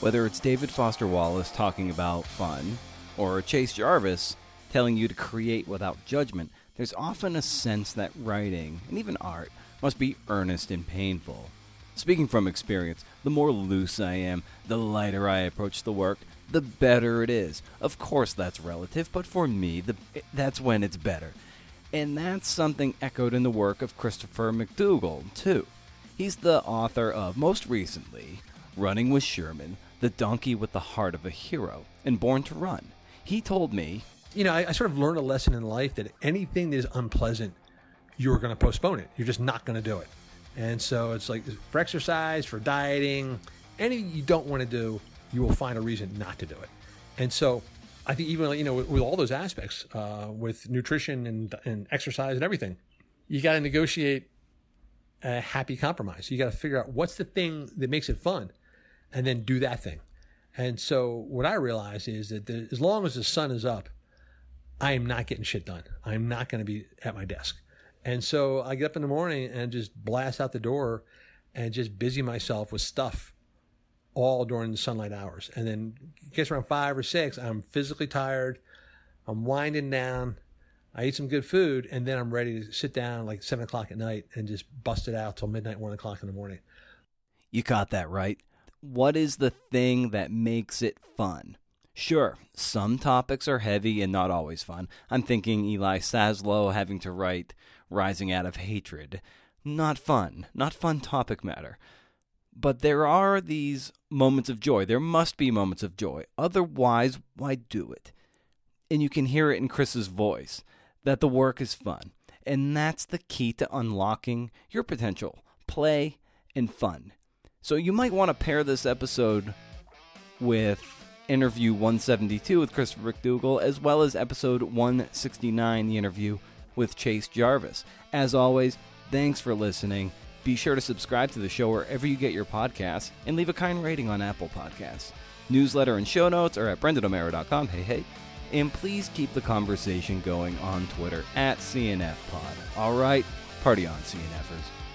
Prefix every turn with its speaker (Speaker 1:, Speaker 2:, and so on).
Speaker 1: Whether it's David Foster Wallace talking about fun, or Chase Jarvis telling you to create without judgment, there's often a sense that writing, and even art, must be earnest and painful. Speaking from experience, the more loose I am, the lighter I approach the work, the better it is. Of course, that's relative, but for me, the, that's when it's better. And that's something echoed in the work of Christopher McDougall, too. He's the author of, most recently, Running with Sherman, The Donkey with the Heart of a Hero, and Born to Run. He told me,
Speaker 2: You know, I, I sort of learned a lesson in life that anything that is unpleasant, you're going to postpone it. You're just not going to do it. And so it's like for exercise, for dieting, anything you don't want to do, you will find a reason not to do it. And so I think even you know with, with all those aspects, uh, with nutrition and and exercise and everything, you got to negotiate a happy compromise. You got to figure out what's the thing that makes it fun, and then do that thing. And so what I realize is that the, as long as the sun is up, I am not getting shit done. I'm not going to be at my desk. And so I get up in the morning and just blast out the door and just busy myself with stuff all during the sunlight hours. And then gets around five or six, I'm physically tired. I'm winding down. I eat some good food, and then I'm ready to sit down like seven o'clock at night and just bust it out till midnight, one o'clock in the morning.
Speaker 1: You got that right. What is the thing that makes it fun? Sure, some topics are heavy and not always fun. I'm thinking Eli Saslow having to write Rising Out of Hatred. Not fun, not fun topic matter. But there are these moments of joy. There must be moments of joy. Otherwise, why do it? And you can hear it in Chris's voice that the work is fun. And that's the key to unlocking your potential play and fun. So you might want to pair this episode with interview 172 with Christopher McDougall, as well as episode 169, the interview with Chase Jarvis. As always, thanks for listening. Be sure to subscribe to the show wherever you get your podcasts and leave a kind rating on Apple Podcasts. Newsletter and show notes are at brendanomeara.com. Hey, hey. And please keep the conversation going on Twitter at CNFPod. All right, party on, CNFers.